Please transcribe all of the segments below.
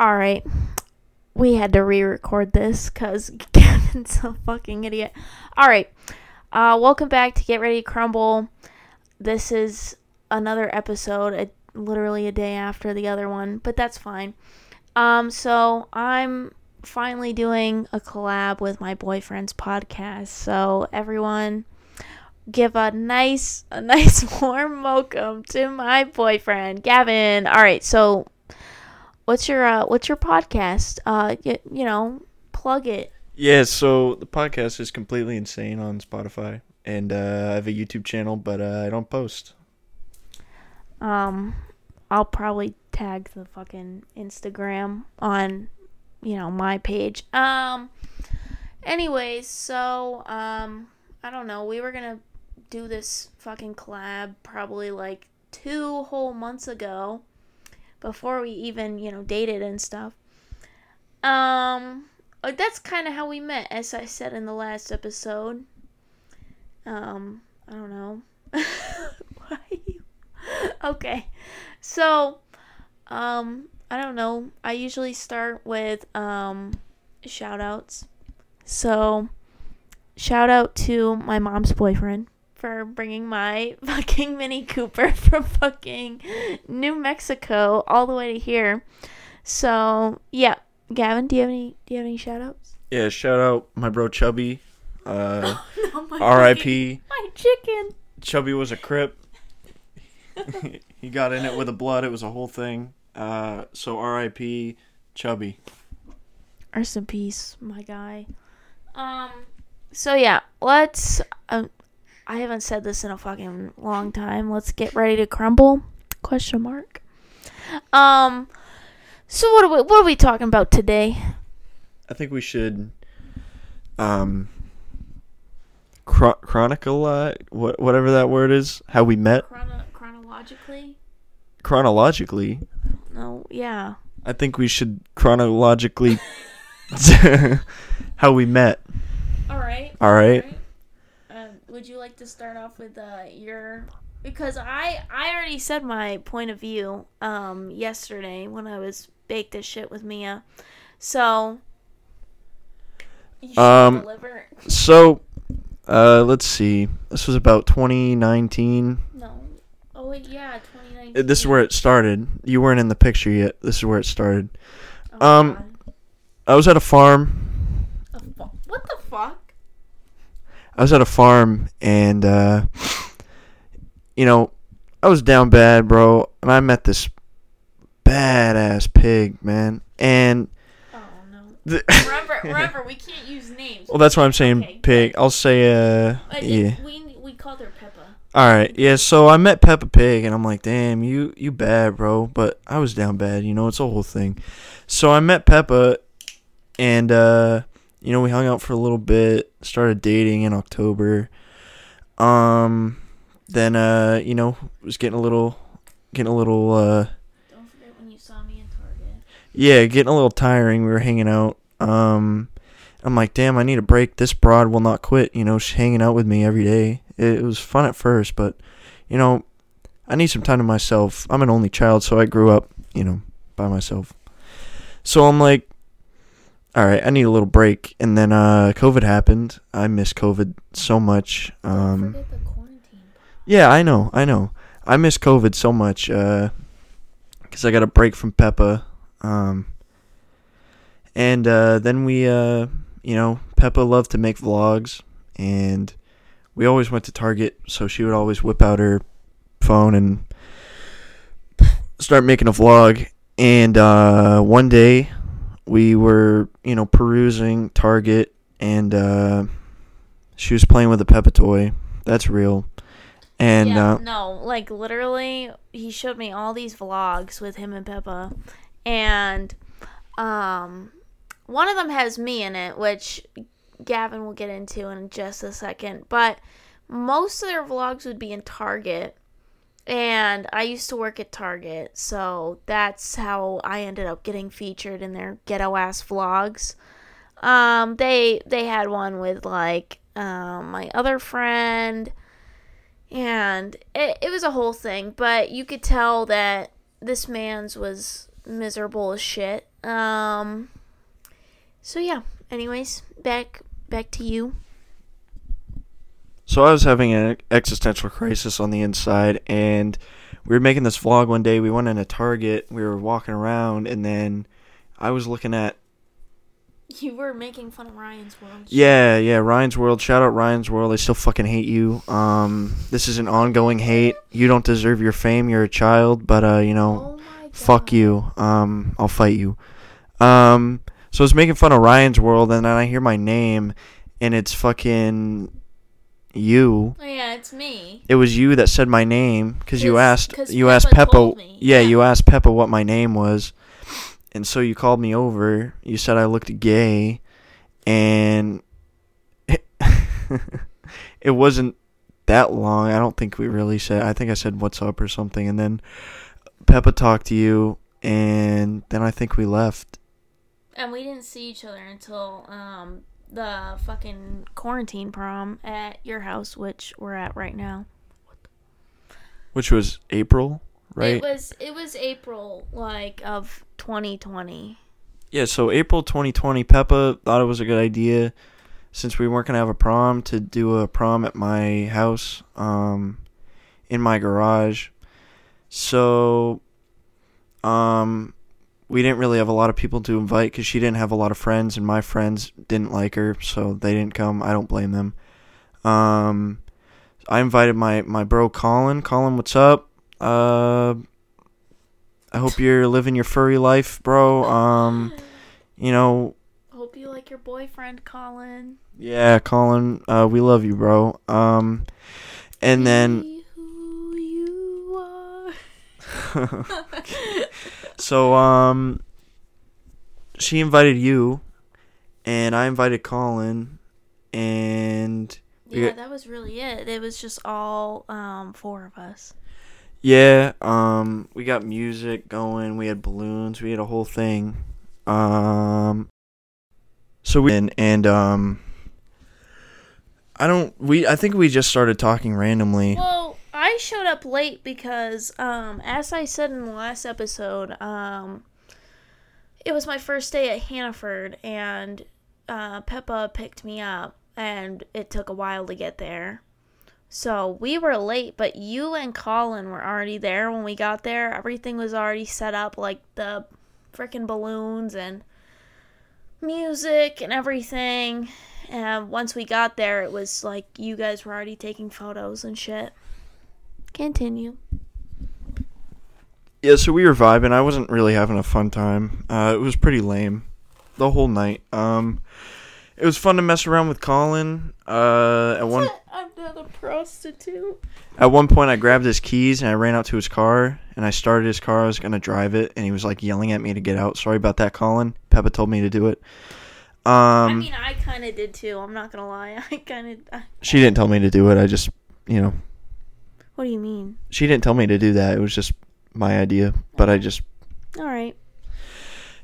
All right. We had to re-record this because Gavin's a fucking idiot. All right. Uh, welcome back to Get Ready to Crumble. This is another episode, a, literally a day after the other one, but that's fine. Um, so I'm finally doing a collab with my boyfriend's podcast. So everyone, give a nice, a nice warm welcome to my boyfriend, Gavin. All right. So what's your uh, what's your podcast? Uh, you, you know, plug it. Yeah, so the podcast is completely insane on Spotify, and uh, I have a YouTube channel, but uh, I don't post. Um, I'll probably tag the fucking Instagram on, you know, my page. Um, anyways, so um, I don't know. We were gonna do this fucking collab probably like two whole months ago, before we even you know dated and stuff. Um, that's kind of how we met, as I said in the last episode. Um, I don't know. Why? you- okay, so, um, I don't know. I usually start with um, shout outs. So, shout out to my mom's boyfriend for bringing my fucking Mini Cooper from fucking New Mexico all the way to here. So, yeah. Gavin, do you have any do you have any shout outs? Yeah, shout out my bro Chubby. Uh, no, R.I.P. My chicken. Chubby was a crip. he got in it with the blood. It was a whole thing. Uh, so R.I.P. Chubby. Rest in peace, my guy. Um. So yeah, let's. Um, I haven't said this in a fucking long time. Let's get ready to crumble? Question mark. Um. So what are we what are we talking about today? I think we should um chro- chronicle uh, what whatever that word is. How we met Chrono- chronologically? chronologically. No. Yeah. I think we should chronologically how we met. All right. All right. Um, would you like to start off with uh, your? Because I I already said my point of view um yesterday when I was baked as shit with Mia, so. Um, deliver. So, uh, let's see. This was about 2019. No. Oh wait, yeah, 2019. Uh, This is where it started. You weren't in the picture yet. This is where it started. Oh, um, God. I was at a farm. A fu- what the fuck? I was at a farm, and uh, you know, I was down bad, bro. And I met this badass pig, man. And Oh no. the Remember, remember, we can't use names. well, that's why I'm saying Okay, pig. I'll say, uh, yeah. We we called her Peppa. All right, yeah. So I met Peppa Pig, and I'm like, damn, you you bad, bro. But I was down bad, you know. It's a whole thing. So I met Peppa, and uh, you know, we hung out for a little bit. Started dating in October. Um, then uh, you know, was getting a little, getting a little uh, Don't forget when you saw me in Target. yeah, getting a little tiring. We were hanging out. Um, I'm like, damn, I need a break. This broad will not quit. You know, she's hanging out with me every day. It, it was fun at first, but you know, I need some time to myself. I'm an only child, so I grew up, you know, by myself. So I'm like, all right, I need a little break. And then uh, COVID happened. I miss COVID so much. Um, forget the quarantine. yeah, I know, I know. I miss COVID so much because I got a break from Peppa. Um, and uh, then we, uh, you know, Peppa loved to make vlogs, and we always went to Target, so she would always whip out her phone and start making a vlog. And uh, one day we were, you know, perusing Target, and uh, she was playing with a Peppa toy. That's real. And yeah, uh, no, like literally, he showed me all these vlogs with him and Peppa, and um, one of them has me in it, which Gavin will get into in just a second. But most of their vlogs would be in Target, and I used to work at Target, so that's how I ended up getting featured in their ghetto ass vlogs. Um, they they had one with like um, my other friend and it, it was a whole thing but you could tell that this man's was miserable as shit. Um. So yeah. Anyways, back back to you. So I was having an existential crisis on the inside, and we were making this vlog one day. We went in a Target. We were walking around, and then I was looking at You were making fun of Ryan's world. yeah, yeah, Ryan's World. Shout out Ryan's World. I still fucking hate you. Um, this is an ongoing hate. You don't deserve your fame. You're a child, but uh, you know, Oh fuck you. Um, I'll fight you. Um, so I was making fun of Ryan's World, and then I hear my name, and it's fucking you. Oh, yeah, it's me. It was you that said my name because you asked 'cause you asked Peppa Peppa. told me. Yeah, Yeah. you asked Peppa what my name was, and so you called me over. You said I looked gay, and it wasn't that long. I don't think we really said. I think I said what's up or something, and then Peppa talked to you, and then I think we left. And we didn't see each other until um the fucking quarantine prom at your house, which we're at right now. Which was April, right? It was it was April like of 2020. Yeah, so April 2020, Peppa thought it was a good idea since we weren't going to have a prom to do a prom at my house um in my garage. So um we didn't really have a lot of people to invite cuz she didn't have a lot of friends and my friends didn't like her, so they didn't come. I don't blame them. Um I invited my my bro Colin. Colin, what's up? Uh I hope you're living your furry life, bro. Um you know, Hope you like your boyfriend, Colin. yeah, Colin, uh, we love you, bro. Um, and then, Be who you are. so, um, she invited you, and I invited Colin, and yeah, Yeah. that was really it. It was just all um four of us. yeah, um, we got music going, we had balloons, we had a whole thing. Um, so we, and, and, um, I don't, we, I think we just started talking randomly. Well, I showed up late because, um, as I said in the last episode, um, it was my first day at Hannaford, and uh, Peppa picked me up, and it took a while to get there. So we were late, but you and Colin were already there when we got there. Everything was already set up, like the freaking balloons and music and everything. And once we got there, it was like you guys were already taking photos and shit. Continue. Yeah, so we were vibing. I wasn't really having a fun time. Uh, it was pretty lame, the whole night. Um, it was fun to mess around with Colin. Uh, at one I'm not a prostitute. at one point, I grabbed his keys and I ran out to his car and I started his car. I was gonna drive it, and he was like yelling at me to get out. Sorry about that, Colin. Peppa told me to do it. Um, I mean, I kind of did too. I'm not gonna lie. I kind of. she didn't tell me to do it. I just, you know, What do you mean? she didn't tell me to do that. It was just my idea, but I just All right.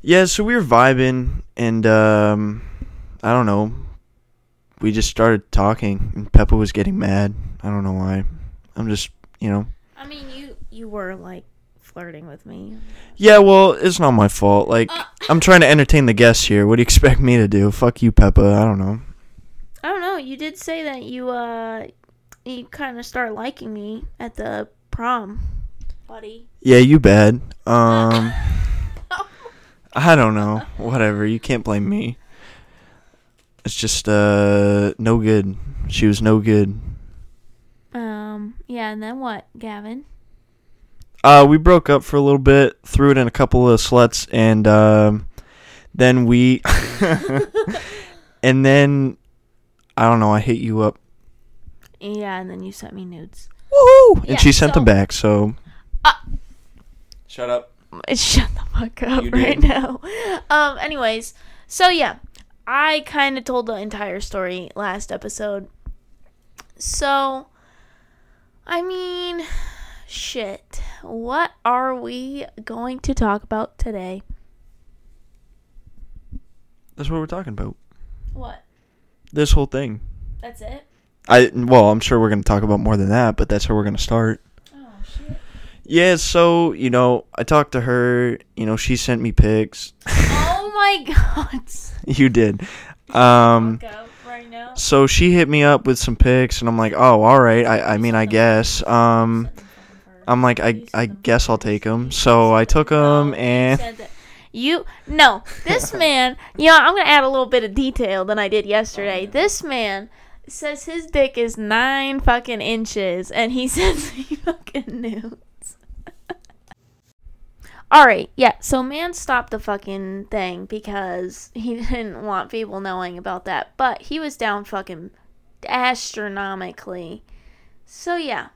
Yeah, so we were vibing, and um, I don't know. We just started talking, and Peppa was getting mad. I don't know why. I'm just, you know. I mean, you you were like flirting with me. Yeah, well, it's not my fault. Like, Uh, I'm trying to entertain the guests here. What do you expect me to do? Fuck you, Peppa. I don't know. I don't know. You did say that you uh you kind of start liking me at the prom, buddy. Yeah, you bad. Um, I don't know. Whatever. You can't blame me. It's just uh no good. She was no good. Um. Yeah. And then what, Gavin? Uh, we broke up for a little bit, threw it in a couple of sluts, and um, then we, and then I don't know. I hit you up, Yeah. And then you sent me nudes. woohoo, and Yeah, she sent so- them back. So, Uh, shut up. Shut the fuck up You right did. now. Um. Anyways, so yeah, I kind of told the entire story last episode. So, I mean, shit. What are we going to talk about today? That's what we're talking about. What? This whole thing. That's it? I well, I'm sure we're gonna talk about more than that, but that's how we're gonna start. Oh shit. Yeah, so, you know, I talked to her, you know, she sent me pics. oh my god. you did. Um right now. so she hit me up with some pics and I'm like, "Oh, all right. I I mean, I guess." Um I'm like, "I I guess I'll take them." So I took them and You no, this man. You know, I'm gonna add a little bit of detail than I did yesterday. This man says his dick is nine fucking inches, and he sends me fucking nudes. All right, yeah. So man stopped the fucking thing because he didn't want people knowing about that, but he was down fucking astronomically. So yeah.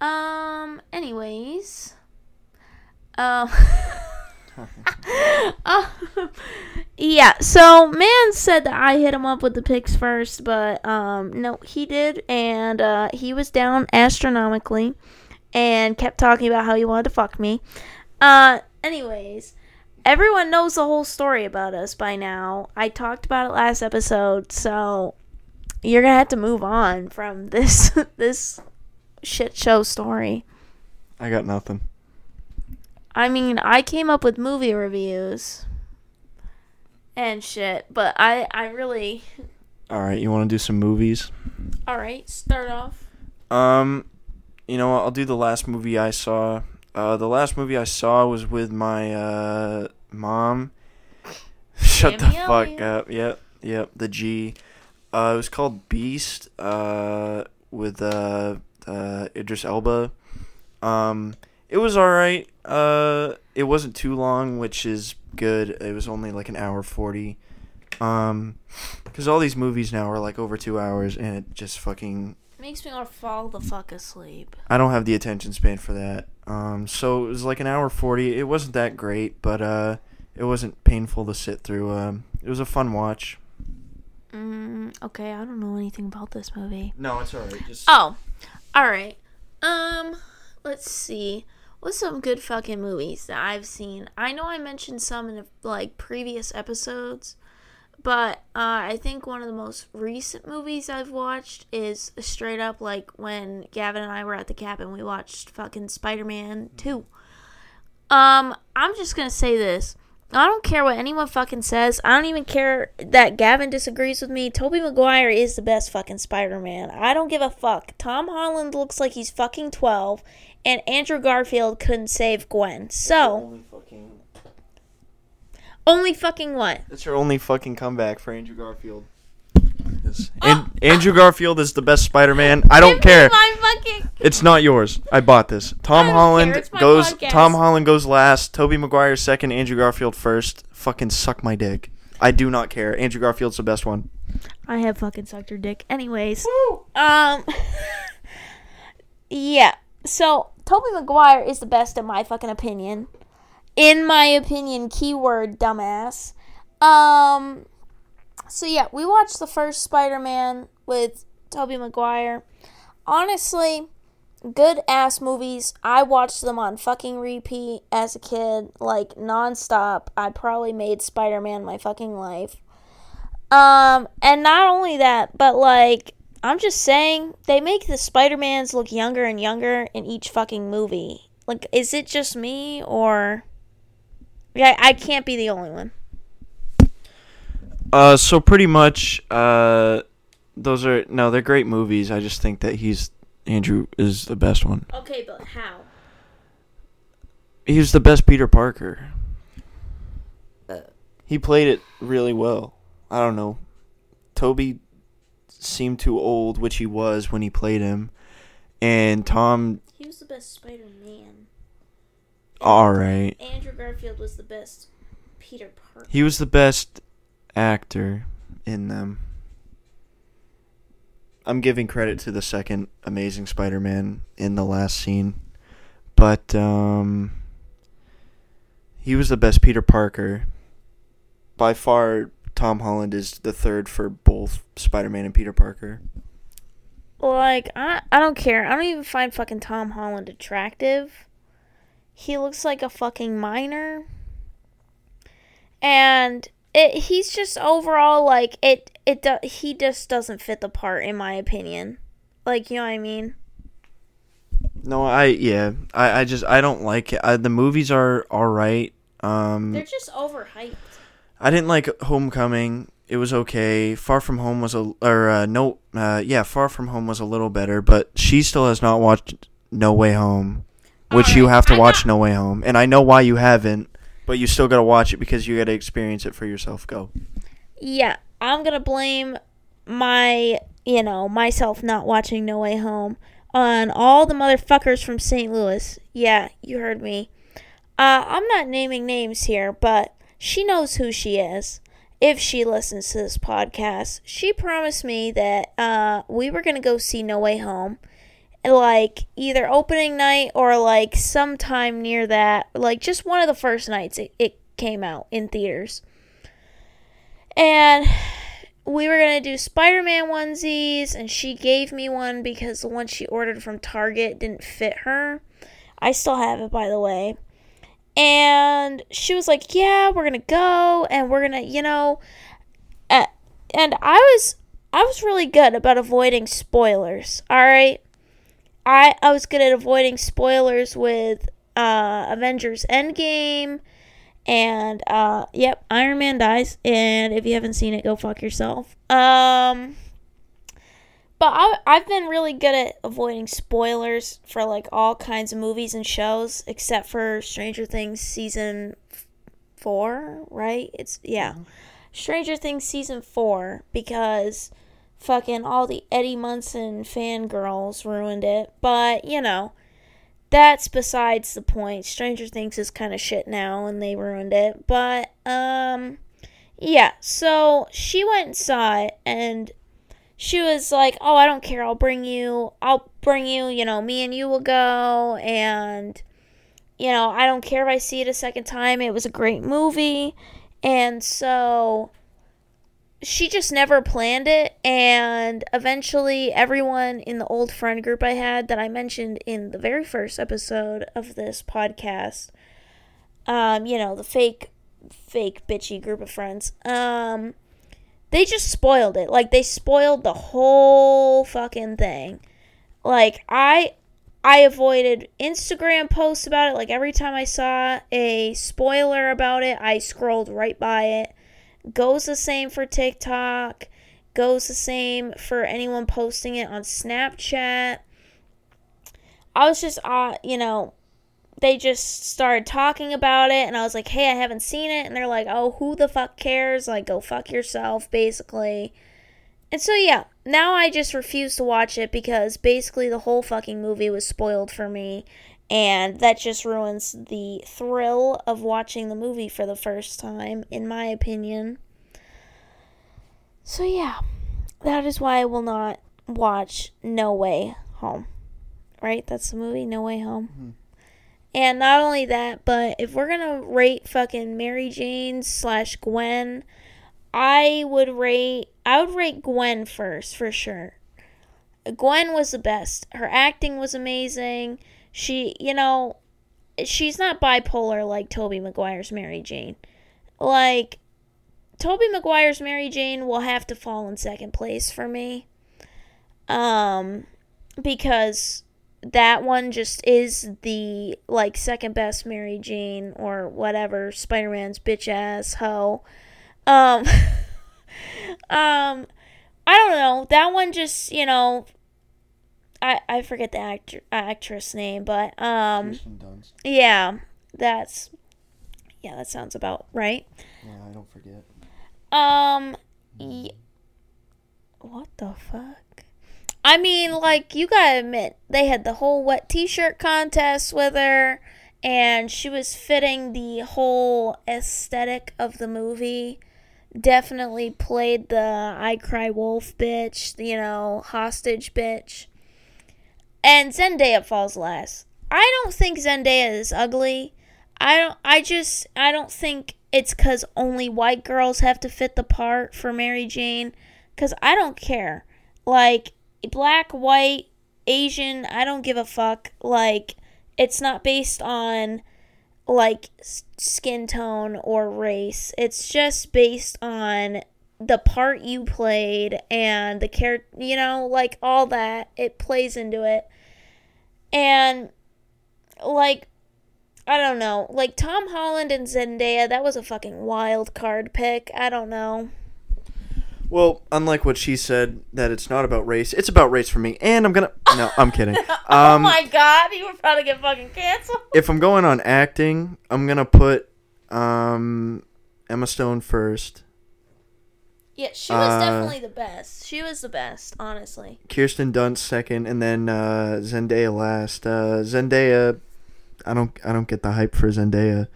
Um. Anyways. Um. Uh, yeah, so man said that I hit him up with the pics first, but um no, he did and uh he was down astronomically and kept talking about how he wanted to fuck me. Uh anyways, everyone knows the whole story about us by now. I talked about it last episode, so you're to have to move on from this this shit show story. I got nothing. I mean, I came up with movie reviews and shit, but I I really All right, you want to do some movies? All right, start off. Um, you know what? I'll do the last movie I saw. Uh, the last movie I saw was with my uh mom. Shut the fuck up. Yep, yep. The G. Uh, it was called Beast. Uh, with uh, uh Idris Elba. Um, it was all right. Uh, it wasn't too long, which is good. It was only like an hour forty. Um, because all these movies now are like over two hours, and it just fucking Makes me want to fall the fuck asleep. I don't have the attention span for that. Um, so it was like an hour forty. It wasn't that great, but uh, it wasn't painful to sit through. Um, it was a fun watch. Mm, okay, I don't know anything about this movie. No, it's alright. Just Oh, all right. Um, let's see. What's some good fucking movies that I've seen? I know I mentioned some in like previous episodes, but uh, I think one of the most recent movies I've watched is straight up like when Gavin and I were at the cabin. We watched fucking Spider Man Two. Um, I'm just gonna say this. I don't care what anyone fucking says. I don't even care that Gavin disagrees with me. Tobey Maguire is the best fucking Spider-Man. I don't give a fuck. Tom Holland looks like he's fucking 12 and Andrew Garfield couldn't save Gwen. So, only fucking. only fucking what? That's your only fucking comeback for Andrew Garfield. Yes. Ah! An- Andrew Garfield is the best Spider-Man. I don't Give me care. My fucking It's not yours. I bought this. Tom Holland care. It's my goes. podcast. Tom Holland goes last. Tobey Maguire second. Andrew Garfield first. Fucking suck my dick. I do not care. Andrew Garfield's the best one. I have fucking sucked her dick. Anyways, um, yeah. So Tobey Maguire is the best in my fucking opinion. In my opinion, keyword dumbass. Um. So yeah, we watched the first Spider-Man with Tobey Maguire. Honestly, good ass movies. I watched them on fucking repeat as a kid, like nonstop. I probably made Spider-Man my fucking life. Um, and not only that, but like I'm just saying, they make the Spider-Mans look younger and younger in each fucking movie. Like, is it just me or Yeah, I can't be the only one. Uh, so pretty much, uh, those are no, they're great movies. I just think that he's Andrew is the best one. Okay, but how? He's the best Peter Parker. He played it really well. I don't know. Tobey seemed too old, which he was when he played him, and Tom. He was the best Spider-Man. All right, Andrew Garfield was the best Peter Parker. he was the best actor in them. I'm giving credit to the second Amazing Spider-Man in the last scene, but um, he was the best Peter Parker. By far, Tom Holland is the third for both Spider-Man and Peter Parker. Like, I I don't care. I don't even find fucking Tom Holland attractive. He looks like a fucking minor. And it he's just overall like it it do, he just doesn't fit the part in my opinion. Like, you know what I mean? No, I yeah, I, I just I don't like it. I, the movies are all right. Um, They're just overhyped. I didn't like Homecoming. It was okay. Far From Home was a or uh, no, uh, yeah, Far From Home was a little better. But she still has not watched No Way Home, which you have to I'm watch not- No Way Home, and I know why you haven't, but you still gotta watch it because you gotta experience it for yourself. Go. Yeah, I'm gonna blame my, you know, myself not watching No Way Home on all the motherfuckers from St. Louis. Yeah, you heard me. Uh, I'm not naming names here, but she knows who she is. If she listens to this podcast, she promised me that uh, we were gonna go see No Way Home, like either opening night or like sometime near that, like just one of the first nights it, it came out in theaters. And we were gonna do Spider-Man onesies, and she gave me one because the one she ordered from Target didn't fit her. I still have it, by the way. And she was like, "Yeah, we're gonna go, and we're gonna, you know," uh, and I was, I was really good about avoiding spoilers. All right, I I was good at avoiding spoilers with uh, Avengers Endgame. And uh yep, Iron Man dies and if you haven't seen it, go fuck yourself. Um but I I've been really good at avoiding spoilers for like all kinds of movies and shows except for Stranger Things season 4, right? It's yeah. Stranger Things season 4 because fucking all the Eddie Munson fangirls ruined it. But, you know, that's besides the point. Stranger Things is kind of shit now and they ruined it. But um yeah, so she went and saw it and she was like, "Oh, I don't care. I'll bring you. I'll bring you, you know, me and you will go and you know, I don't care if I see it a second time. It was a great movie." And so she just never planned it and eventually everyone in the old friend group i had that i mentioned in the very first episode of this podcast um you know the fake fake bitchy group of friends um they just spoiled it. Like they spoiled the whole fucking thing. Like i i avoided instagram posts about it. Like every time i saw a spoiler about it i scrolled right by it goes the same for TikTok, goes the same for anyone posting it on Snapchat. I was just uh, you know, they just started talking about it and I was like, "Hey, I haven't seen it." And they're like, "Oh, who the fuck cares? Like go fuck yourself," basically. And so yeah, now I just refuse to watch it because basically the whole fucking movie was spoiled for me and that just ruins the thrill of watching the movie for the first time in my opinion. So yeah. That is why i will not watch no way home. Right? That's the movie no way home. Mm-hmm. And not only that but if we're gonna rate fucking mary jane slash gwen i would rate i would rate gwen first for sure. Gwen was the best. Her acting was amazing she, you know, she's not bipolar like Tobey Maguire's Mary Jane. Like, Tobey Maguire's Mary Jane will have to fall in second place for me. Um, because that one just is the, like, second best Mary Jane or whatever, Spider Man's bitch ass hoe. Um, um, I don't know. That one just, you know, I, I forget the actor actress name, but um yeah, that's yeah, that sounds about right. Yeah, I don't forget. Um, y- what the fuck? I mean, like you gotta admit, they had the whole wet T-shirt contest with her, and she was fitting the whole aesthetic of the movie. Definitely played the "I cry wolf" bitch, you know, hostage bitch. And Zendaya falls last. I don't think Zendaya is ugly. I don't. I just. I don't think it's because only white girls have to fit the part for Mary Jane. Because I don't care. Like black, white, Asian. I don't give a fuck. Like it's not based on like skin tone or race. It's just based on the part you played and the character, you know, like all that. It plays into it. And like I don't know. Like Tom Holland and Zendaya, that was a fucking wild card pick. I don't know. Well, unlike what she said, that it's not about race, it's about race for me. And I'm gonna. No, I'm kidding. oh Um, my god, you were to get fucking canceled. if I'm going on acting, I'm gonna put um, Emma Stone first, Yeah, she was Uh, definitely the best. She was the best, honestly. Kirsten Dunst second, and then uh, Zendaya last. Uh, Zendaya, I don't, I don't get the hype for Zendaya.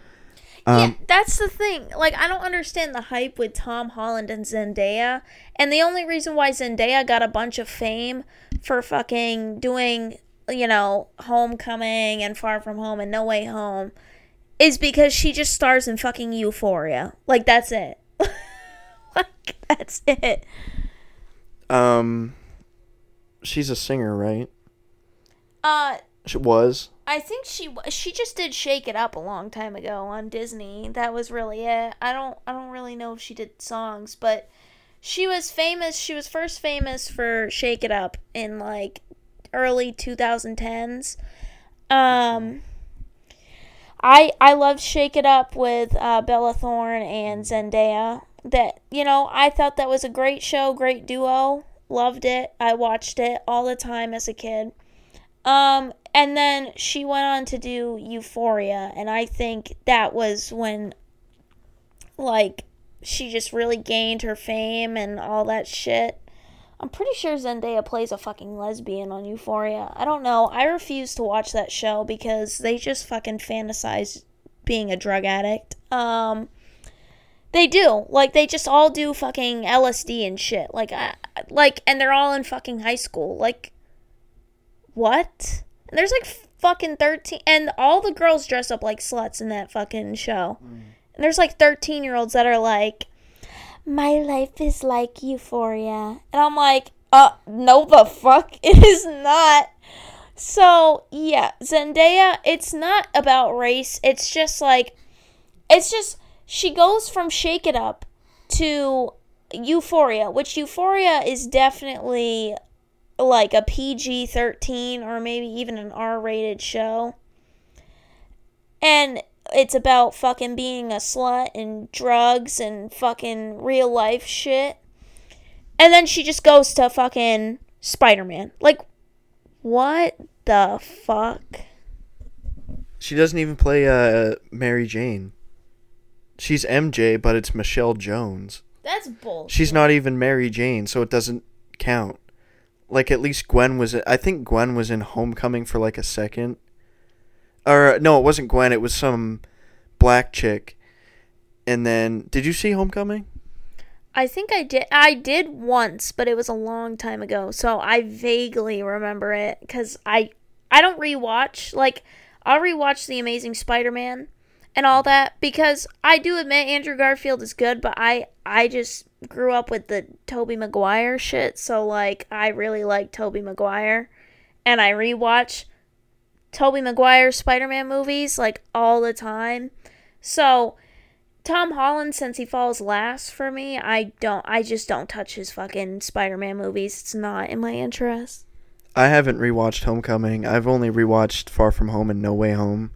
Um, yeah, that's the thing. Like, I don't understand the hype with Tom Holland and Zendaya. And the only reason why Zendaya got a bunch of fame for fucking doing, you know, Homecoming and Far From Home and No Way Home is because she just stars in fucking Euphoria. Like, that's it. like, that's it. um, she's a singer, right? Uh, She was. I think she she just did Shake It Up a long time ago on Disney. That was really it. I don't I don't really know if she did songs, but she was famous. She was first famous for Shake It Up in like early 2010s. Um I I loved Shake It Up with uh, Bella Thorne and Zendaya. That you know, I thought that was a great show, great duo. Loved it. I watched it all the time as a kid. Um, and then she went on to do Euphoria, and I think that was when, like, she just really gained her fame and all that shit. I'm pretty sure Zendaya plays a fucking lesbian on Euphoria. I don't know. I refuse to watch that show because they just fucking fantasize being a drug addict. Um, they do. Like they just all do fucking LSD and shit. Like I like and they're all in fucking high school. Like what? And there's like fucking 13 and all the girls dress up like sluts in that fucking show. And there's like 13 year olds that are like my life is like euphoria. And I'm like, uh no the fuck it is not. So, yeah, Zendaya, it's not about race. It's just like it's just she goes from Shake It Up to Euphoria, which Euphoria is definitely like a PG 13 or maybe even an R rated show. And it's about fucking being a slut and drugs and fucking real life shit. And then she just goes to fucking Spider Man. Like, what the fuck? She doesn't even play uh, Mary Jane. She's MJ, but it's Michelle Jones. That's bull. She's not even Mary Jane, so it doesn't count. Like at least Gwen was. I think Gwen was in Homecoming for like a second. Or no, it wasn't Gwen. It was some black chick. And then, did you see Homecoming? I think I did. I did once, but it was a long time ago, so I vaguely remember it because I I don't rewatch. Like I'll rewatch The Amazing Spider-Man and all that because I do admit Andrew Garfield is good, but I I just grew up with the Tobey Maguire shit, so like I really like Tobey Maguire, and I rewatch Tobey Maguire Spider-Man movies like all the time. So Tom Holland, since he falls last for me, I don't. I just don't touch his fucking Spider-Man movies. It's not in my interest. I haven't rewatched Homecoming. I've only rewatched Far From Home and No Way Home.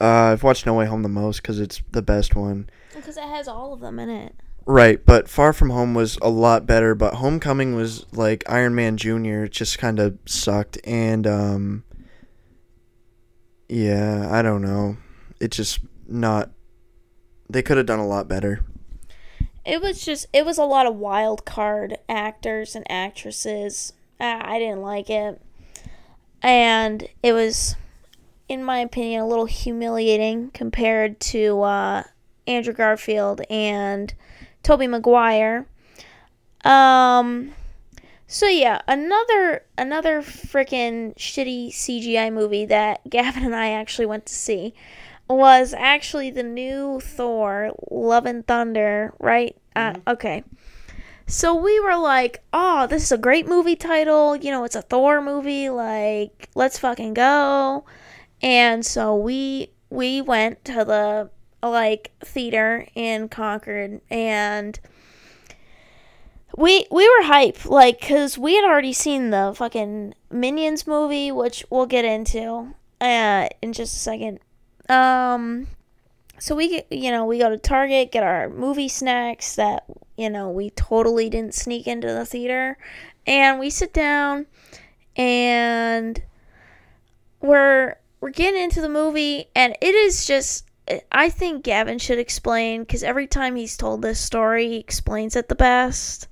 Uh, I've watched No Way Home the most because it's the best one. Because it has all of them in it. Right, but Far From Home was a lot better. But Homecoming was like Iron Man Junior. It just kind of sucked, and um, yeah, I don't know. It just not. They could have done a lot better. It was just. It was a lot of wild card actors and actresses. I, I didn't like it, and it was, in my opinion, a little humiliating compared to uh, Andrew Garfield and Tobey Maguire. Um. So yeah, another another freaking shitty CGI movie that Gavin and I actually went to see was actually the new Thor: Love and Thunder, right? Uh, okay. So we were like, "Oh, this is a great movie title. You know, it's a Thor movie. Like, let's fucking go." And so we we went to the like theater in Concord and we we were hype like because we had already seen the fucking minions movie which we'll get into uh in just a second. Um so we get you know we go to target get our movie snacks that you know we totally didn't sneak into the theater. And we sit down and we're we're getting into the movie and it is just i think gavin should explain because every time he's told this story he explains it the best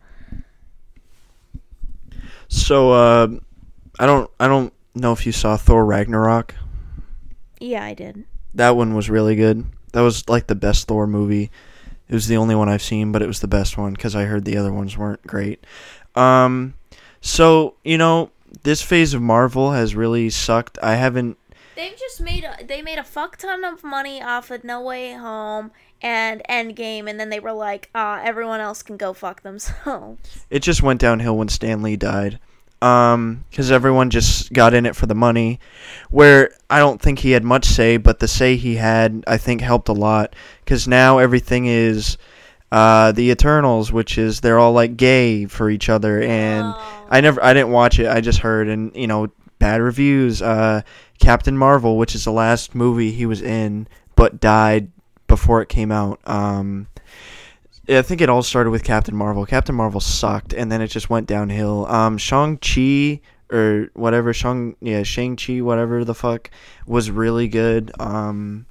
So uh, I don't I don't know if you saw Thor Ragnarok. yeah i did That one was really good. That was like the best Thor movie. It was the only one I've seen, but it was the best one because I heard the other ones weren't great. Um, so you know this phase of Marvel has really sucked. I haven't. They've just made a, they made a fuck ton of money off of No Way Home and Endgame, and then they were like, uh, everyone else can go fuck themselves. It just went downhill when Stan Lee died. Um, because everyone just got in it for the money. Where I don't think he had much say, but the say he had, I think, helped a lot. Because now everything is, uh, the Eternals, which is they're all like gay for each other, and Oh. I never, I didn't watch it. I just heard, and you know, bad reviews. Uh, Captain Marvel, which is the last movie he was in, but died before it came out. Um, I think it all started with Captain Marvel. Captain Marvel sucked, and then it just went downhill. Um, Shang Chi or whatever Shang, yeah, Shang Chi, whatever the fuck, was really good. Um,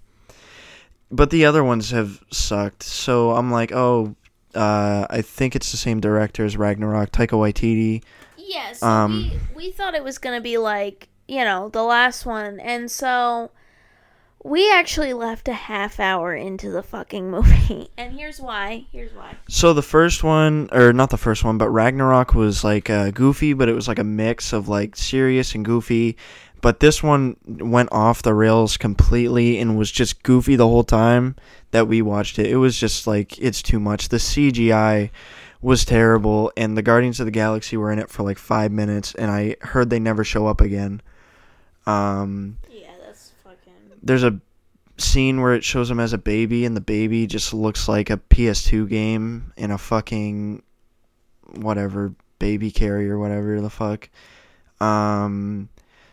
but the other ones have sucked. So I'm like, oh, uh, I think it's the same director as Ragnarok, Taika Waititi. Yes, Um, we we thought it was gonna be like you know the last one, and so we actually left a half hour into the fucking movie, and here's why. Here's why. So the first one, or not the first one, but Ragnarok was like uh, goofy, but it was like a mix of like serious and goofy. But this one went off the rails completely and was just goofy the whole time that we watched it. It was just like it's too much. The CGI was terrible, and the Guardians of the Galaxy were in it for like five minutes, and I heard they never show up again. Um, Yeah, that's fucking. there's a scene where it shows him as a baby and the baby just looks like a PS2 game in a fucking whatever baby carrier whatever the fuck um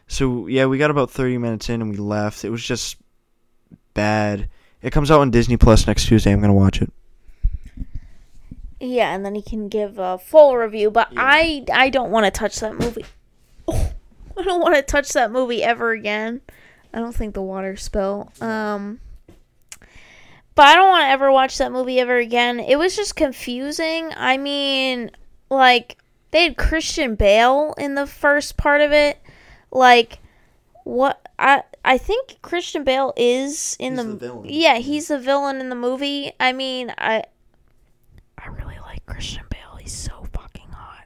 so yeah we got about 30 minutes in and we left it was just bad it comes out on Disney Plus next Tuesday I'm going to watch it Yeah, and then he can give a full review. But Yeah. I I don't want to touch that movie. Oh, I don't want to touch that movie ever again. I don't think the water spill. Um, but I don't want to ever watch that movie ever again. It was just confusing. I mean, like they had Christian Bale in the first part of it. Like what I I think Christian Bale is in He's the, the villain. yeah he's the villain in the movie. I mean I I really like Christian Bale. He's so fucking hot.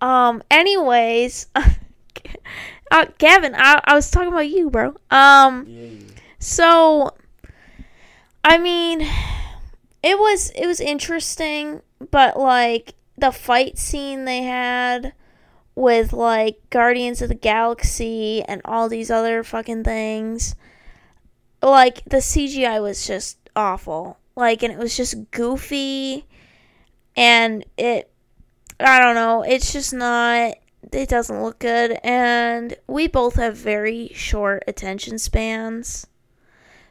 Um. Anyways, uh, Gavin, I I was talking about you, bro. Um. So, I mean, it was it was interesting, but like the fight scene they had with like Guardians of the Galaxy and all these other fucking things, like the CGI was just awful. Like, and it was just goofy, and it, I don't know, it's just not. It doesn't look good, and we both have very short attention spans.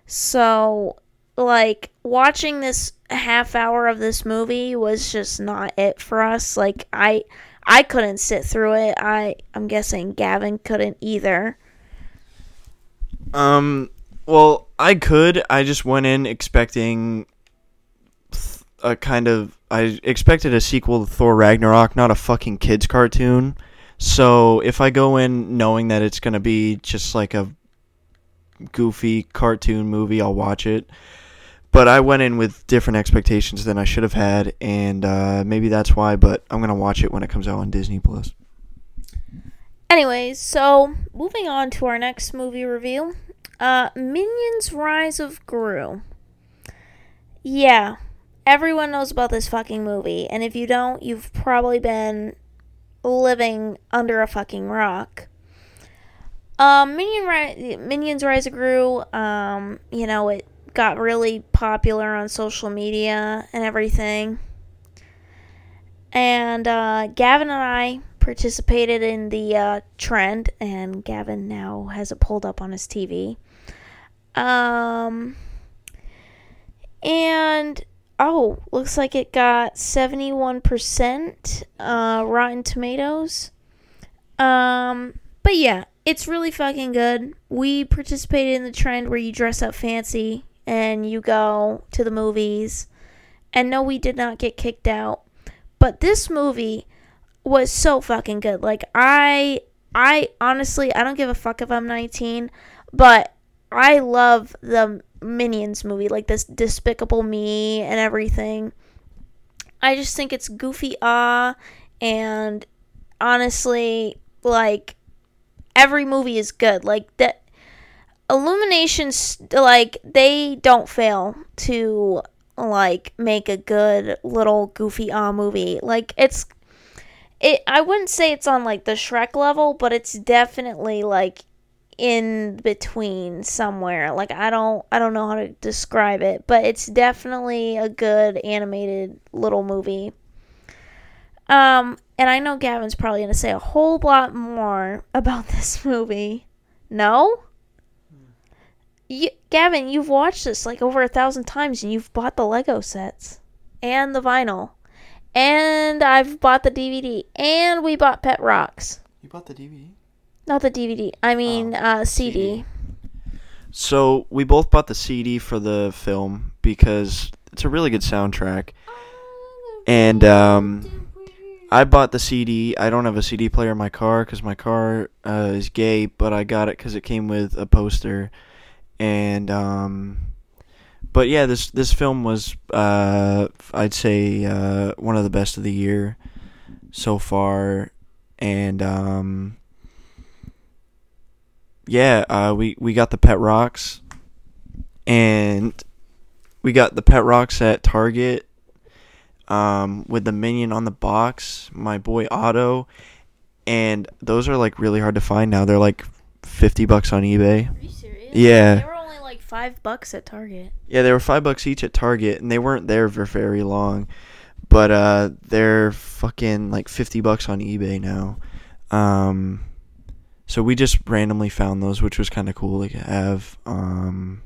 So, like, watching this half hour of this movie was just not it for us. Like, I I couldn't sit through it. I I'm guessing Gavin couldn't either. Um, well, I could. I just went in expecting a kind of. I expected a sequel to Thor Ragnarok, not a fucking kids cartoon. So if I go in knowing that it's gonna be just like a goofy cartoon movie, I'll watch it. But I went in with different expectations than I should have had, and uh, maybe that's why. But I'm gonna watch it when it comes out on Disney Plus. Anyways, so moving on to our next movie review. Uh Minions Rise of Gru. Yeah. Everyone knows about this fucking movie, and if you don't, you've probably been living under a fucking rock. Um, Minion Ri- Minions Rise of Gru, um, you know, it got really popular on social media and everything. And uh, Gavin and I participated in the uh, trend, and Gavin now has it pulled up on his TV. Um, and oh, looks like it got 71% uh, Rotten Tomatoes. Um, but yeah, it's really fucking good. We participated in the trend where you dress up fancy and you go to the movies. And no, we did not get kicked out. But this movie was so fucking good. Like I I honestly I don't give a fuck if I'm 19, but I love the Minions movie, like this Despicable Me and everything. I just think it's goofy ah and honestly like every movie is good. Like that Illuminations like they don't fail to like make a good little goofy ah movie. Like it's it I wouldn't say it's on like the Shrek level, but it's definitely like in between somewhere. Like I don't I don't know how to describe it, but it's definitely a good animated little movie. Um and I know Gavin's probably going to say a whole lot more about this movie. No? You, Gavin, you've watched this like over a thousand times and you've bought the Lego sets and the vinyl. And I've bought the DVD and we bought Pet Rocks. You bought the DVD? Not the DVD. I mean, Oh, uh, CD. CD. So we both bought the CD for the film because it's a really good soundtrack. And um, I bought the CD. I don't have a CD player in my car because my car uh, is gay, but I got it because it came with a poster. And um, but yeah, this this film was uh, I'd say uh, one of the best of the year so far, and um, yeah, uh, we we got the pet rocks, and we got the pet rocks at Target um, with the minion on the box, my boy Otto, and those are like really hard to find now. They're like fifty bucks on eBay. Are you serious? Yeah. They were only like five bucks at Target. Yeah, they were five bucks each at Target, and they weren't there for very long. But uh, they're fucking like fifty bucks on eBay now. Um, so we just randomly found those, which was kind of cool to have. Um,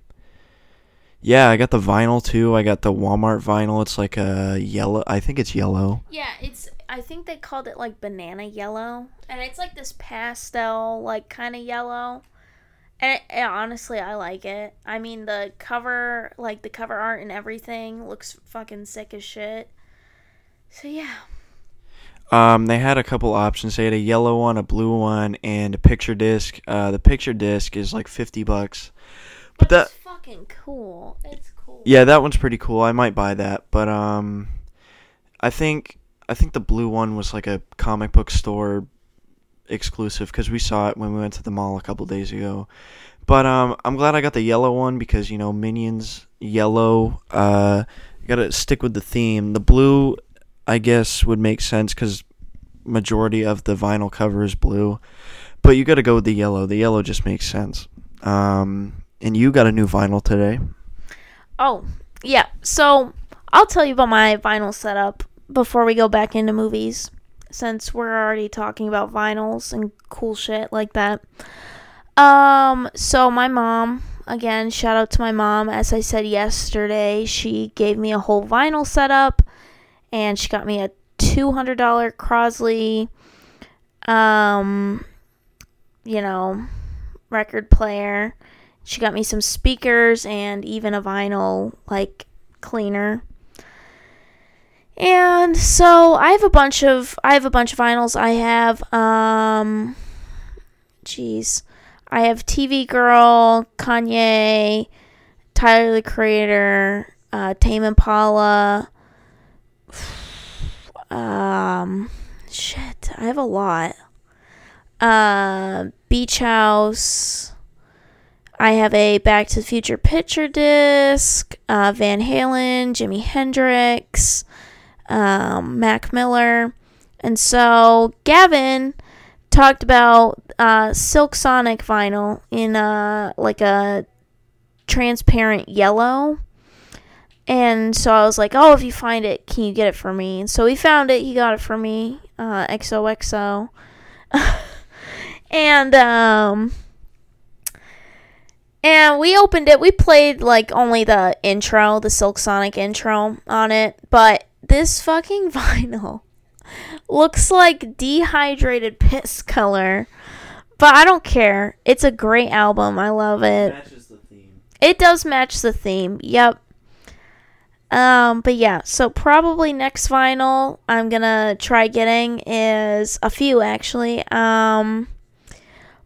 yeah, I got the vinyl too. I got the Walmart vinyl. It's like a yellow. I think it's yellow. Yeah, it's. I think they called it like banana yellow, and it's like this pastel, like kind of yellow. And it, it- honestly, I like it. I mean, the cover, like the cover art and everything, looks fucking sick as shit. So yeah, Um, they had a couple options. They had a yellow one, a blue one, and a picture disc. Uh, the picture disc is like fifty bucks. But that fucking cool. It's cool. Yeah, that one's pretty cool. I might buy that, but um, I think I think the blue one was like a comic book store exclusive because we saw it when we went to the mall a couple days ago. But um, I'm glad I got the yellow one because you know Minions yellow. Uh, gotta stick with the theme. The blue, I guess, would make sense because majority of the vinyl cover is blue. But you gotta go with the yellow. The yellow just makes sense. Um, and you got a new vinyl today. Oh, yeah. So I'll tell you about my vinyl setup before we go back into movies, since we're already talking about vinyls and cool shit like that. Um, so my mom, again, shout out to my mom. As I said yesterday, she gave me a whole vinyl setup, and she got me a two hundred dollar Crosley, um, you know, record player. She got me some speakers and even a vinyl like cleaner. And so I have a bunch of I have a bunch of vinyls. I have um jeez. I have TV Girl, Kanye, Tyler the Creator, uh, Tame Impala. Um, shit, I have a lot. Uh, Beach House. I have a Back to the Future picture disc, uh, Van Halen, Jimi Hendrix, um, Mac Miller. And so Gavin talked about uh, Silk Sonic vinyl in uh, like a transparent yellow. And so I was like, "Oh, if you find it, can you get it for me?" And so he found it. He got it for me. Uh, XOXO. and um and we opened it. We played like only the intro, the Silk Sonic intro on it, but this fucking vinyl looks like dehydrated piss color. But I don't care. It's a great album. I love it. Matches the theme. It does match the theme. Yep. Um, but yeah, so probably next vinyl I'm gonna try getting is a few actually. Um,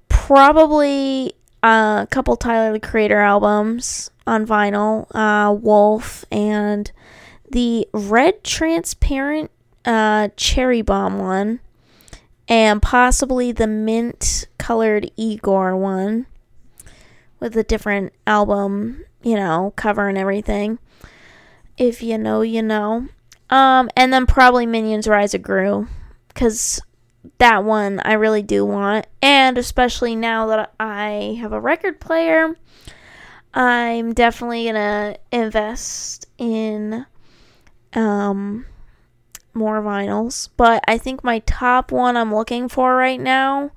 probably a couple Tyler the Creator albums on vinyl, uh, Wolf and the red transparent uh, cherry bomb one, and possibly the mint colored Igor one with a different album, you know, cover and everything. If you know, you know. Um, and then probably Minions Rise of Gru, because that one I really do want. And especially now that I have a record player, I'm definitely gonna invest in um more vinyls. But I think my top one I'm looking for right now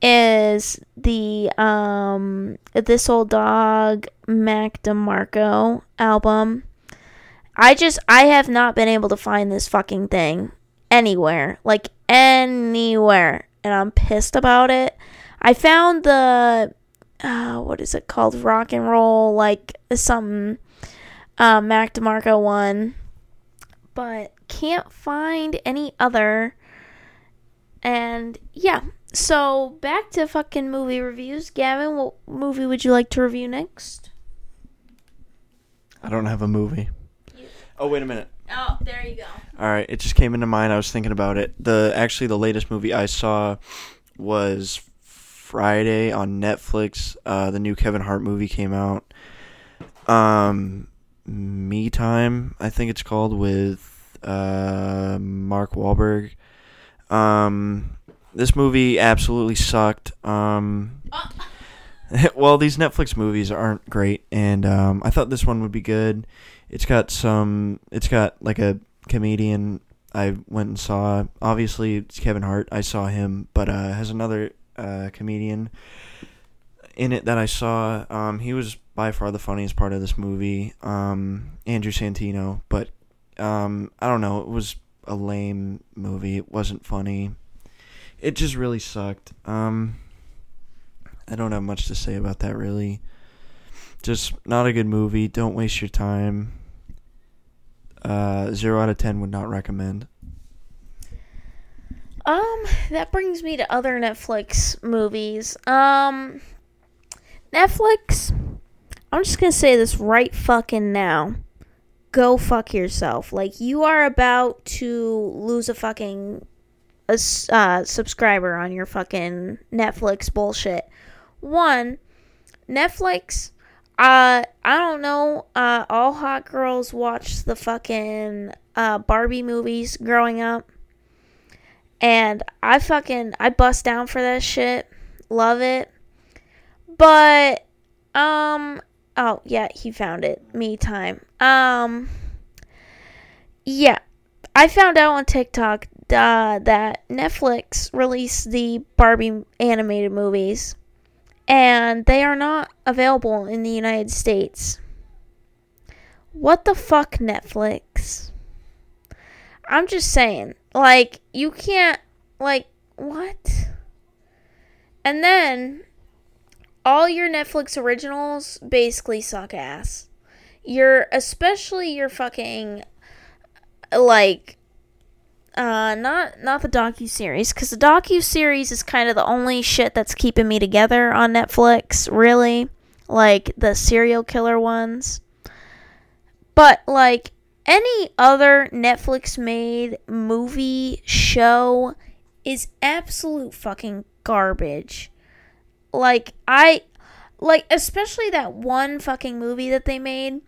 is the um This Old Dog Mac DeMarco album. I just I have not been able to find this fucking thing anywhere. Like anywhere. And I'm pissed about it. I found the uh, what is it called? Rock and roll like some uh, Mac DeMarco one. But can't find any other. And yeah. So back to fucking movie reviews. Gavin, what movie would you like to review next? I don't have a movie. Oh wait a minute. Oh, there you go. All right, it just came into mind. I was thinking about it. The actually the latest movie I saw was Friday on Netflix. Uh, the new Kevin Hart movie came out. Um, Me Time, I think it's called, with uh Mark Wahlberg. Um, this movie absolutely sucked. Um. well, these Netflix movies aren't great, and um, I thought this one would be good. It's got some. It's got like a comedian I went and saw. Obviously, it's Kevin Hart. I saw him, but uh, has another uh, comedian in it that I saw. Um, he was by far the funniest part of this movie. Um, Andrew Santino, but um, I don't know. It was a lame movie. It wasn't funny. It just really sucked. Um, I don't have much to say about that really. Just not a good movie. Don't waste your time. Uh, zero out of ten would not recommend. Um, that brings me to other Netflix movies. Um, Netflix, I'm just gonna say this right fucking now. Go fuck yourself. Like, you are about to lose a fucking a, uh, subscriber on your fucking Netflix bullshit. One, Netflix, uh, I don't know, uh, all hot girls watched the fucking, uh, Barbie movies growing up. And I fucking I bust down for that shit. Love it. But um oh yeah, he found it. Me time. Um yeah. I found out on TikTok uh, that Netflix released the Barbie animated movies and they are not available in the United States. What the fuck Netflix? I'm just saying, like, you can't, like, what? And then, all your Netflix originals basically suck ass. Your, especially your fucking, like, uh, not not the docu series, because the docu series is kind of the only shit that's keeping me together on Netflix. Really, like the serial killer ones. But like any other Netflix made movie show is absolute fucking garbage. Like I like especially that one fucking movie that they made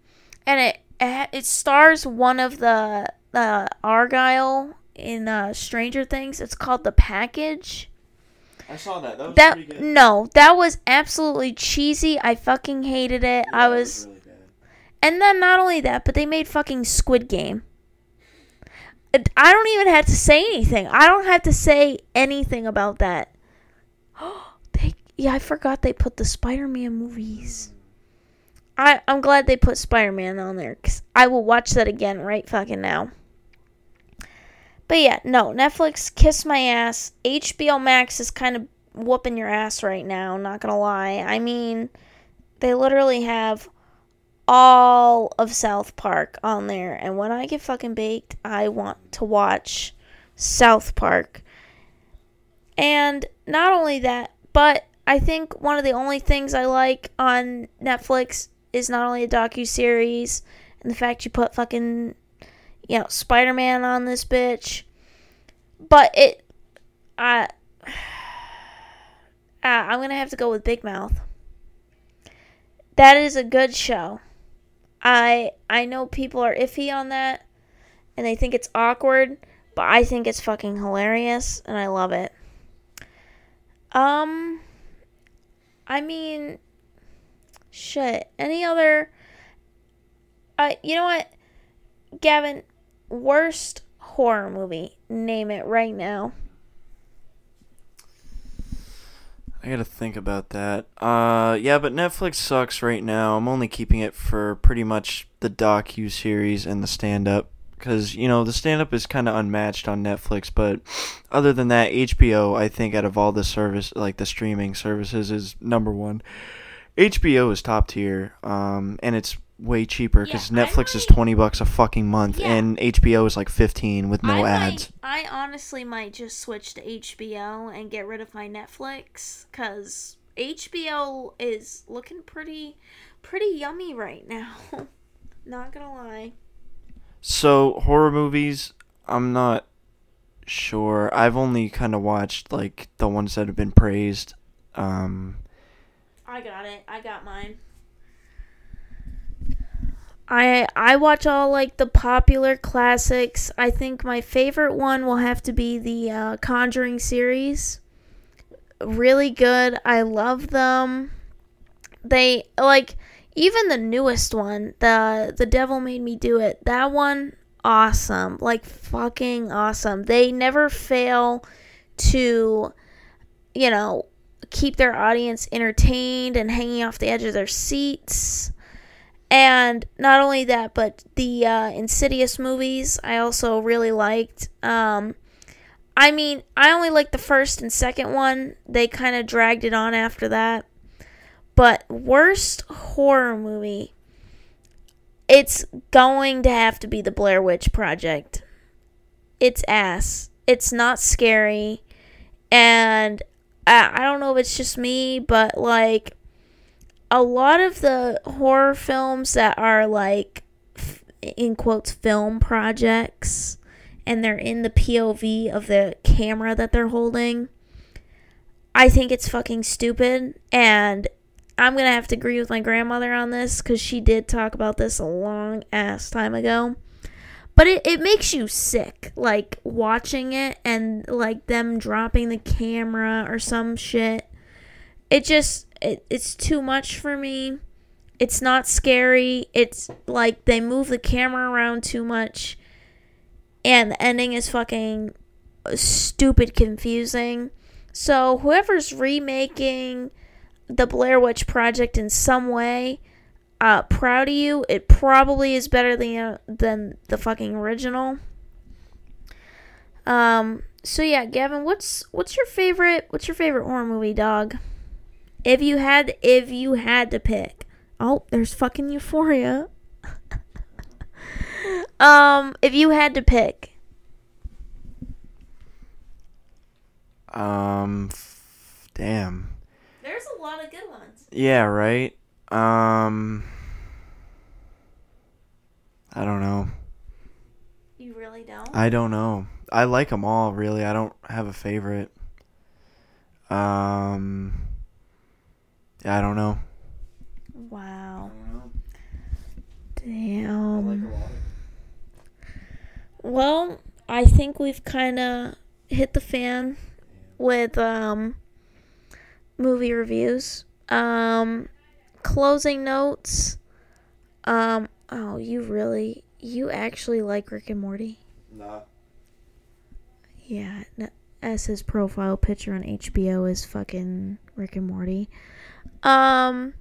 and it it stars one of the uh, Argyle in uh, Stranger Things. It's called The Package. I saw that. That was That no, that was absolutely cheesy. I fucking hated it. I was really. And then not only that, but they made fucking Squid Game. I don't even have to say anything. I don't have to say anything about that. Oh they yeah, I forgot they put the Spider-Man movies. I I'm glad they put Spider-Man on there cuz I will watch that again right fucking now. But yeah, no, Netflix kiss my ass. HBO Max is kind of whooping your ass right now, not to lie. I mean, they literally have all of South Park on there. And when I get fucking baked, I want to watch South Park. And not only that, but I think one of the only things I like on Netflix is not only a docu series and the fact you put fucking you know Spider-Man on this bitch, but it I uh, I'm gonna have to go with Big Mouth. That is a good show. I I know people are iffy on that and they think it's awkward, but I think it's fucking hilarious and I love it. Um I mean shit. Any other uh you know what? Gavin, worst horror movie. Name it right now. I gotta think about that. Uh, yeah, but Netflix sucks right now. I'm only keeping it for pretty much the docu series and the stand up because you know the stand up is kind of unmatched on Netflix. But other than that, HBO, I think out of all the service like the streaming services, is number one. HBO is top tier, um, and it's way cheaper because Yeah, Netflix is twenty bucks a fucking month, Yeah. and HBO is like fifteen with no I ads. Might, I honestly might just switch to HBO and get rid of my Netflix because HBO is looking pretty, pretty yummy right now. Not gonna lie. So horror movies, I'm not sure. I've only kind of watched like the ones that have been praised. Um, I got it. I got mine. I I watch all like the popular classics. I think my favorite one will have to be the uh, Conjuring series. Really good. I love them. They like even the newest one, the The Devil Made Me Do It. That one awesome. Like fucking awesome. They never fail to you know keep their audience entertained and hanging off the edge of their seats. And not only that, but the uh, Insidious movies I also really liked. Um, I mean, I only liked the first and second one. They kind of dragged it on after that. But worst horror movie, it's going to have to be the Blair Witch Project. It's ass. It's not scary. And I, I don't know if it's just me, but like a lot of the horror films that are like in quotes film projects and they're in the POV of the camera that they're holding, I think it's fucking stupid and I'm going to have to agree with my grandmother on this cuz she did talk about this a long ass time ago. But it, it makes you sick, like watching it and like them dropping the camera or some shit. It just it, it's too much for me. It's not scary. It's like they move the camera around too much. And the ending is fucking stupid confusing. So whoever's remaking the Blair Witch Project in some way, uh, proud of you. It probably is better than uh, than the fucking original. Um. So yeah, Gavin, what's what's your favorite? What's your favorite horror movie, dog? If you had, if you had to pick, oh, there's fucking Euphoria. um, if you had to pick, um, f- damn. there's a lot of good ones. Yeah, right. Um, I don't know. You really don't. I don't know. I like them all, really. I don't have a favorite. Um, I don't know. wow. Damn. Well, I think we've kind of hit the fan with um movie reviews. Um closing notes. Um Oh, you really, you actually like Rick and Morty? Nah. Yeah, n- as his profile picture on HBO is fucking Rick and Morty. Um.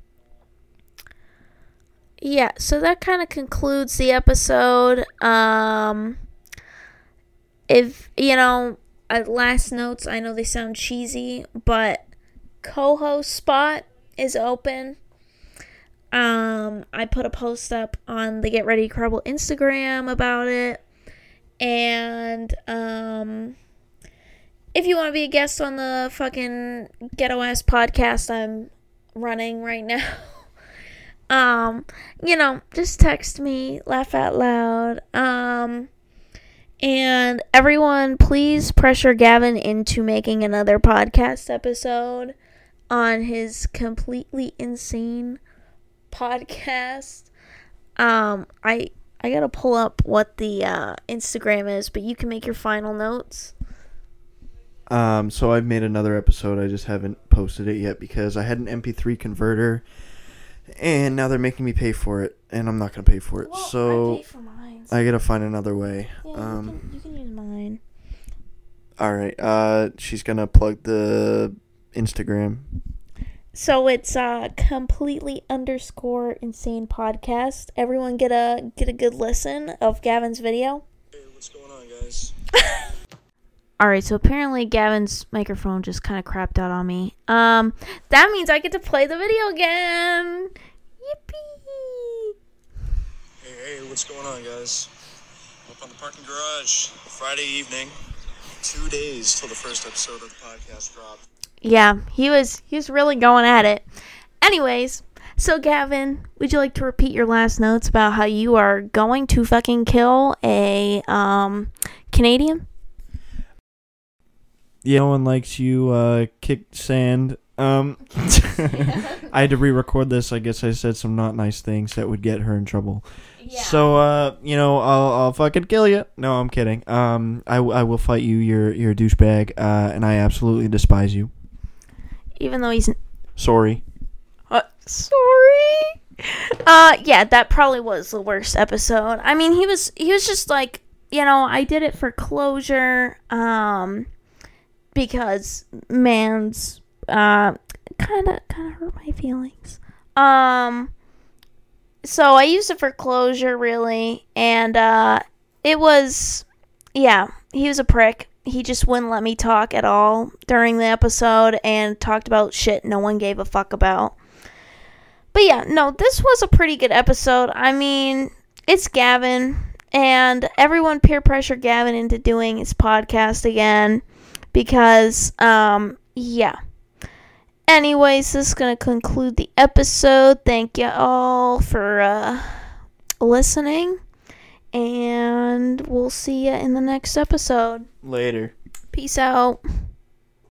Yeah, so that kind of concludes the episode. Um. If you know, uh, last notes. I know they sound cheesy, but co-host spot is open. Um, I put a post up on the Get Ready Crumble Instagram about it. And um if you want to be a guest on the fucking ghetto ass podcast I'm running right now, um, you know, just text me, laugh out loud. Um and everyone, please pressure Gavin into making another podcast episode on his completely insane podcast. Um, I I gotta pull up what the uh, Instagram is, but you can make your final notes. Um, so I've made another episode. I just haven't posted it yet because I had an MP3 converter, and now they're making me pay for it, and I'm not gonna pay for it. so I pay for mine. I gotta find another way. yeah, um, you, can, you can use mine. All right. Uh, she's gonna plug the Instagram. So it's uh completely underscore insane podcast. Everyone get a get a good listen of Gavin's video. Hey, what's going on, guys? All right, so apparently Gavin's microphone just kind of crapped out on me. Um, that means I get to play the video again. Yippee! Hey, hey, what's going on, guys? I'm up on the parking garage Friday evening. Two days till the first episode of the podcast dropped. Yeah, he was he was really going at it. Anyways, so Gavin, would you like to repeat your last notes about how you are going to fucking kill a um Canadian? Yeah, no one likes you. Uh, kick sand. Um, I had to re-record this. I guess I said some not nice things that would get her in trouble. Yeah. So, uh, you know, I'll, I'll fucking kill you. No, I'm kidding. Um, I, w- I will fight you. You're you're a douchebag. Uh, and I absolutely despise you. Even though he's Sorry. uh, sorry. Uh yeah, that probably was the worst episode. I mean, he was he was just like, you know, I did it for closure um because man's uh kind of kind of hurt my feelings. Um so I used it for closure really and uh it was yeah, he was a prick. He just wouldn't let me talk at all during the episode and talked about shit no one gave a fuck about. But yeah, no, this was a pretty good episode. I mean, it's Gavin, and everyone peer pressure Gavin into doing his podcast again because, um, yeah. Anyways, this is gonna conclude the episode. Thank you all for uh, listening, and we'll see you in the next episode. Later. Peace out.